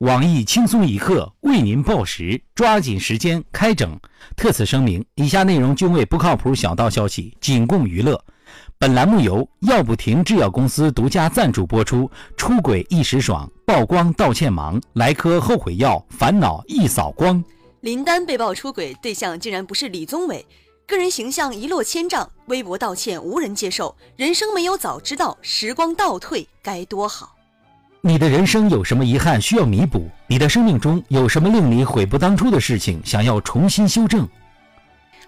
网易轻松一刻为您报时，抓紧时间开整。特此声明，以下内容均为不靠谱小道消息，仅供娱乐。本栏目由药不停制药公司独家赞助播出。出轨一时爽，曝光道歉忙，来颗后悔药，烦恼一扫光。林丹被曝出轨对象竟然不是李宗伟，个人形象一落千丈，微博道歉无人接受，人生没有早知道，时光倒退该多好。你的人生有什么遗憾需要弥补？你的生命中有什么令你悔不当初的事情想要重新修正？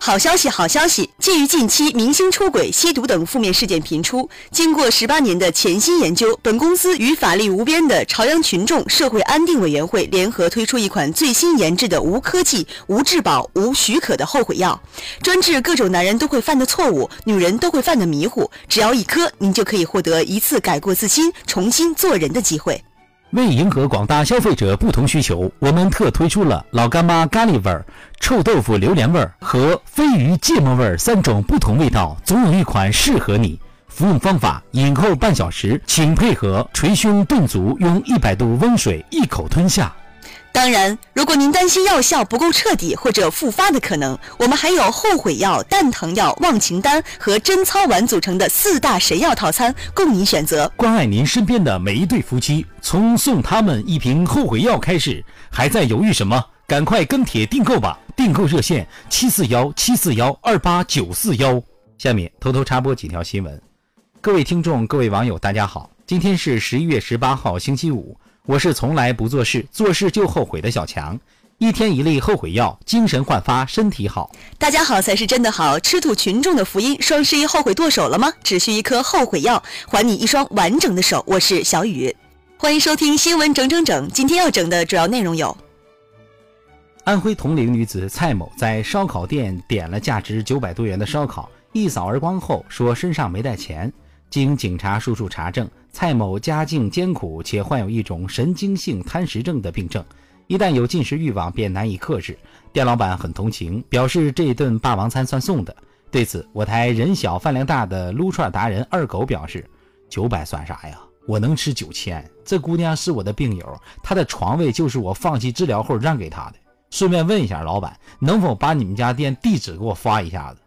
好消息，好消息！鉴于近期明星出轨、吸毒等负面事件频出，经过十八年的潜心研究，本公司与法力无边的朝阳群众社会安定委员会联合推出一款最新研制的无科技、无质保、无许可的后悔药，专治各种男人都会犯的错误，女人都会犯的迷糊。只要一颗，您就可以获得一次改过自新、重新做人的机会。为迎合广大消费者不同需求，我们特推出了老干妈咖喱味儿、臭豆腐榴莲味儿和鲱鱼芥末味儿三种不同味道，总有一款适合你。服用方法：饮后半小时，请配合捶胸顿足，用一百度温水一口吞下。当然，如果您担心药效不够彻底或者复发的可能，我们还有后悔药、蛋疼药、忘情丹和贞操丸组成的四大神药套餐供您选择。关爱您身边的每一对夫妻，从送他们一瓶后悔药开始。还在犹豫什么？赶快跟帖订购吧！订购热线：七四幺七四幺二八九四幺。下面偷偷插播几条新闻。各位听众、各位网友，大家好，今天是十一月十八号，星期五。我是从来不做事，做事就后悔的小强。一天一粒后悔药，精神焕发，身体好。大家好才是真的好，吃土群众的福音。双十一后悔剁手了吗？只需一颗后悔药，还你一双完整的手。我是小雨，欢迎收听新闻整整整。今天要整的主要内容有：安徽铜陵女子蔡某在烧烤店点了价值九百多元的烧烤，一扫而光后说身上没带钱。经警察叔叔查证，蔡某家境艰苦，且患有一种神经性贪食症的病症，一旦有进食欲望便难以克制。店老板很同情，表示这顿霸王餐算送的。对此，我台人小饭量大的撸串达人二狗表示：“九百算啥呀？我能吃九千。这姑娘是我的病友，她的床位就是我放弃治疗后让给她的。顺便问一下老板，能否把你们家店地址给我发一下子？”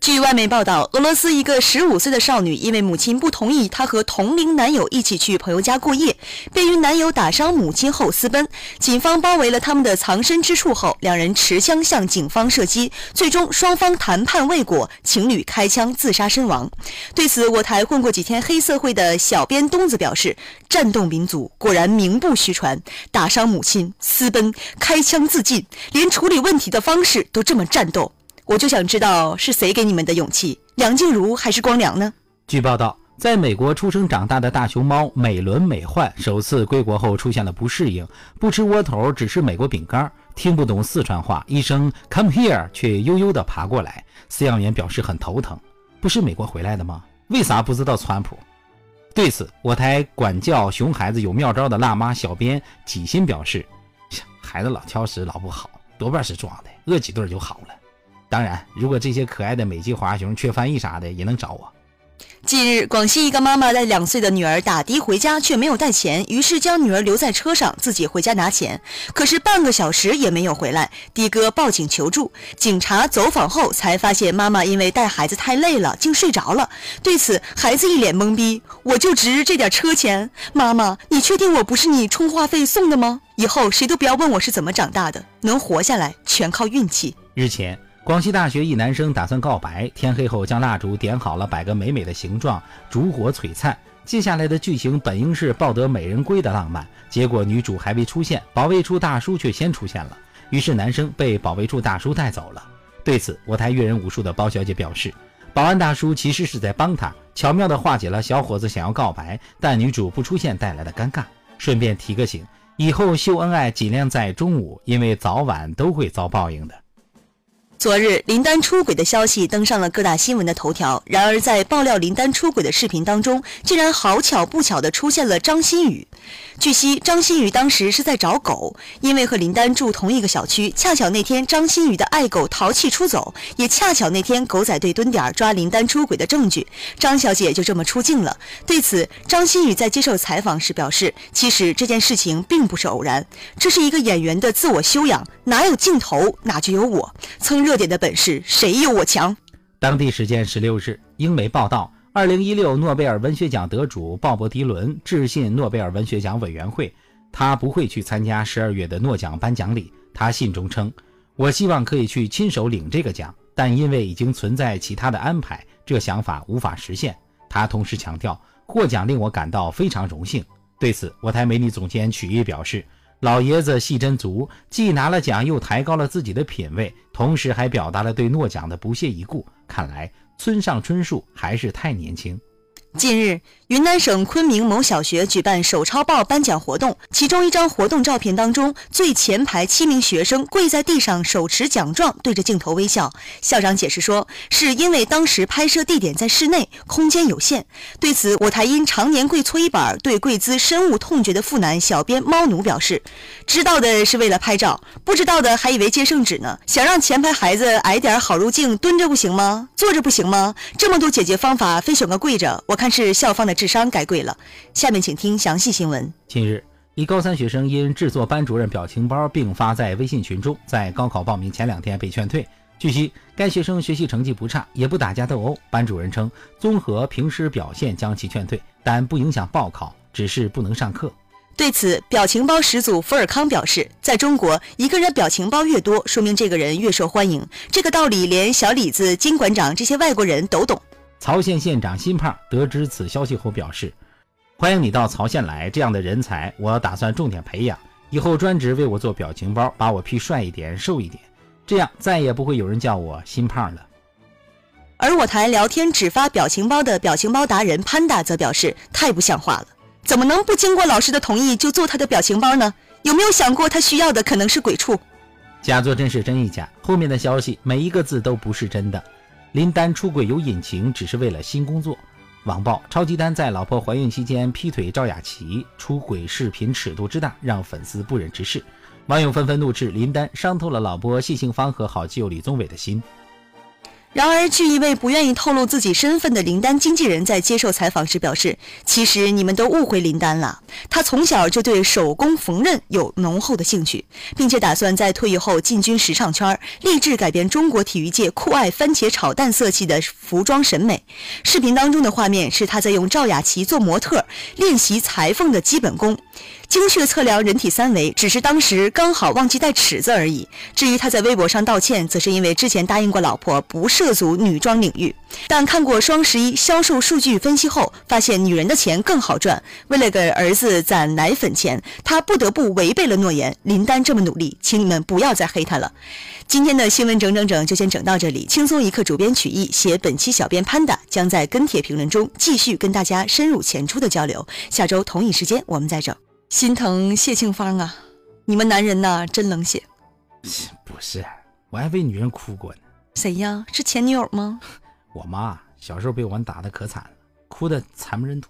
据外媒报道，俄罗斯一个十五岁的少女因为母亲不同意她和同龄男友一起去朋友家过夜，便与男友打伤母亲后私奔。警方包围了他们的藏身之处后，两人持枪向警方射击，最终双方谈判未果，情侣开枪自杀身亡。对此，我台混过几天黑社会的小编东子表示：“战斗民族果然名不虚传，打伤母亲、私奔、开枪自尽，连处理问题的方式都这么战斗。”我就想知道是谁给你们的勇气，梁静茹还是光良呢？据报道，在美国出生长大的大熊猫美伦美奂首次归国后出现了不适应，不吃窝头，只吃美国饼干，听不懂四川话，一声 “come here” 却悠悠地爬过来。饲养员表示很头疼，不是美国回来的吗？为啥不知道川普？对此，我台管教熊孩子有妙招的辣妈小编几心表示：孩子老挑食老不好，多半是装的，饿几顿就好了。当然，如果这些可爱的美籍华熊缺翻译啥的，也能找我。近日，广西一个妈妈带两岁的女儿打的回家，却没有带钱，于是将女儿留在车上，自己回家拿钱。可是半个小时也没有回来，的哥报警求助。警察走访后才发现，妈妈因为带孩子太累了，竟睡着了。对此，孩子一脸懵逼：“我就值这点车钱，妈妈，你确定我不是你充话费送的吗？以后谁都不要问我是怎么长大的，能活下来全靠运气。”日前。广西大学一男生打算告白，天黑后将蜡烛点好了，摆个美美的形状，烛火璀璨。接下来的剧情本应是抱得美人归的浪漫，结果女主还未出现，保卫处大叔却先出现了。于是男生被保卫处大叔带走了。对此，我台阅人无数的包小姐表示，保安大叔其实是在帮她，巧妙地化解了小伙子想要告白但女主不出现带来的尴尬。顺便提个醒，以后秀恩爱尽量在中午，因为早晚都会遭报应的。昨日，林丹出轨的消息登上了各大新闻的头条。然而，在爆料林丹出轨的视频当中，竟然好巧不巧的出现了张馨予。据悉，张馨予当时是在找狗，因为和林丹住同一个小区，恰巧那天张馨予的爱狗淘气出走，也恰巧那天狗仔队蹲点抓林丹出轨的证据，张小姐就这么出镜了。对此，张馨予在接受采访时表示，其实这件事情并不是偶然，这是一个演员的自我修养，哪有镜头哪就有我，蹭热点的本事谁有我强。当地时间十六日，英媒报道。二零一六诺贝尔文学奖得主鲍勃·迪伦致信诺贝尔文学奖委员会，他不会去参加十二月的诺奖颁奖礼。他信中称：“我希望可以去亲手领这个奖，但因为已经存在其他的安排，这想法无法实现。”他同时强调，获奖令我感到非常荣幸。对此，我台美女总监曲艺表示：“老爷子戏真足，既拿了奖，又抬高了自己的品位，同时还表达了对诺奖的不屑一顾。看来。”村上春树还是太年轻。近日，云南省昆明某小学举办手抄报颁奖活动，其中一张活动照片当中，最前排七名学生跪在地上，手持奖状，对着镜头微笑。校长解释说，是因为当时拍摄地点在室内，空间有限。对此，我台因常年跪搓衣板，对跪姿深恶痛绝的父男小编猫奴表示，知道的是为了拍照，不知道的还以为接圣旨呢。想让前排孩子矮点好入镜，蹲着不行吗？坐着不行吗？这么多解决方法，非选个跪着，我看。看是校方的智商该跪了。下面请听详细新闻。近日，一高三学生因制作班主任表情包并发在微信群中，在高考报名前两天被劝退。据悉，该学生学习成绩不差，也不打架斗殴。班主任称，综合平时表现将其劝退，但不影响报考，只是不能上课。对此，表情包始祖福尔康表示，在中国，一个人表情包越多，说明这个人越受欢迎。这个道理，连小李子、金馆长这些外国人都懂。曹县县长辛胖得知此消息后表示：“欢迎你到曹县来，这样的人才我打算重点培养，以后专职为我做表情包，把我 P 帅一点、瘦一点，这样再也不会有人叫我辛胖了。”而我台聊天只发表情包的表情包达人潘达则表示：“太不像话了，怎么能不经过老师的同意就做他的表情包呢？有没有想过他需要的可能是鬼畜？”假作真是真亦假，后面的消息每一个字都不是真的。林丹出轨有隐情，只是为了新工作。网曝超级丹在老婆怀孕期间劈腿赵雅琪，出轨视频尺度之大，让粉丝不忍直视。网友纷纷怒斥林丹伤透了老婆谢杏芳和好基友李宗伟的心。然而，据一位不愿意透露自己身份的林丹经纪人在接受采访时表示：“其实你们都误会林丹了，他从小就对手工缝纫有浓厚的兴趣，并且打算在退役后进军时尚圈，立志改变中国体育界酷爱番茄炒蛋色系的服装审美。”视频当中的画面是他在用赵雅琪做模特练习裁缝的基本功。精确测量人体三围，只是当时刚好忘记带尺子而已。至于他在微博上道歉，则是因为之前答应过老婆不涉足女装领域。但看过双十一销售数据分析后，发现女人的钱更好赚。为了给儿子攒奶粉钱，他不得不违背了诺言。林丹这么努力，请你们不要再黑他了。今天的新闻整整整就先整到这里。轻松一刻主编曲艺写本期小编潘达将在跟帖评论中继续跟大家深入浅出的交流。下周同一时间我们再整。心疼谢庆芳啊！你们男人呐，真冷血。不是，我还为女人哭过呢。谁呀？是前女友吗？我妈小时候被我打的可惨了，哭的惨不忍睹。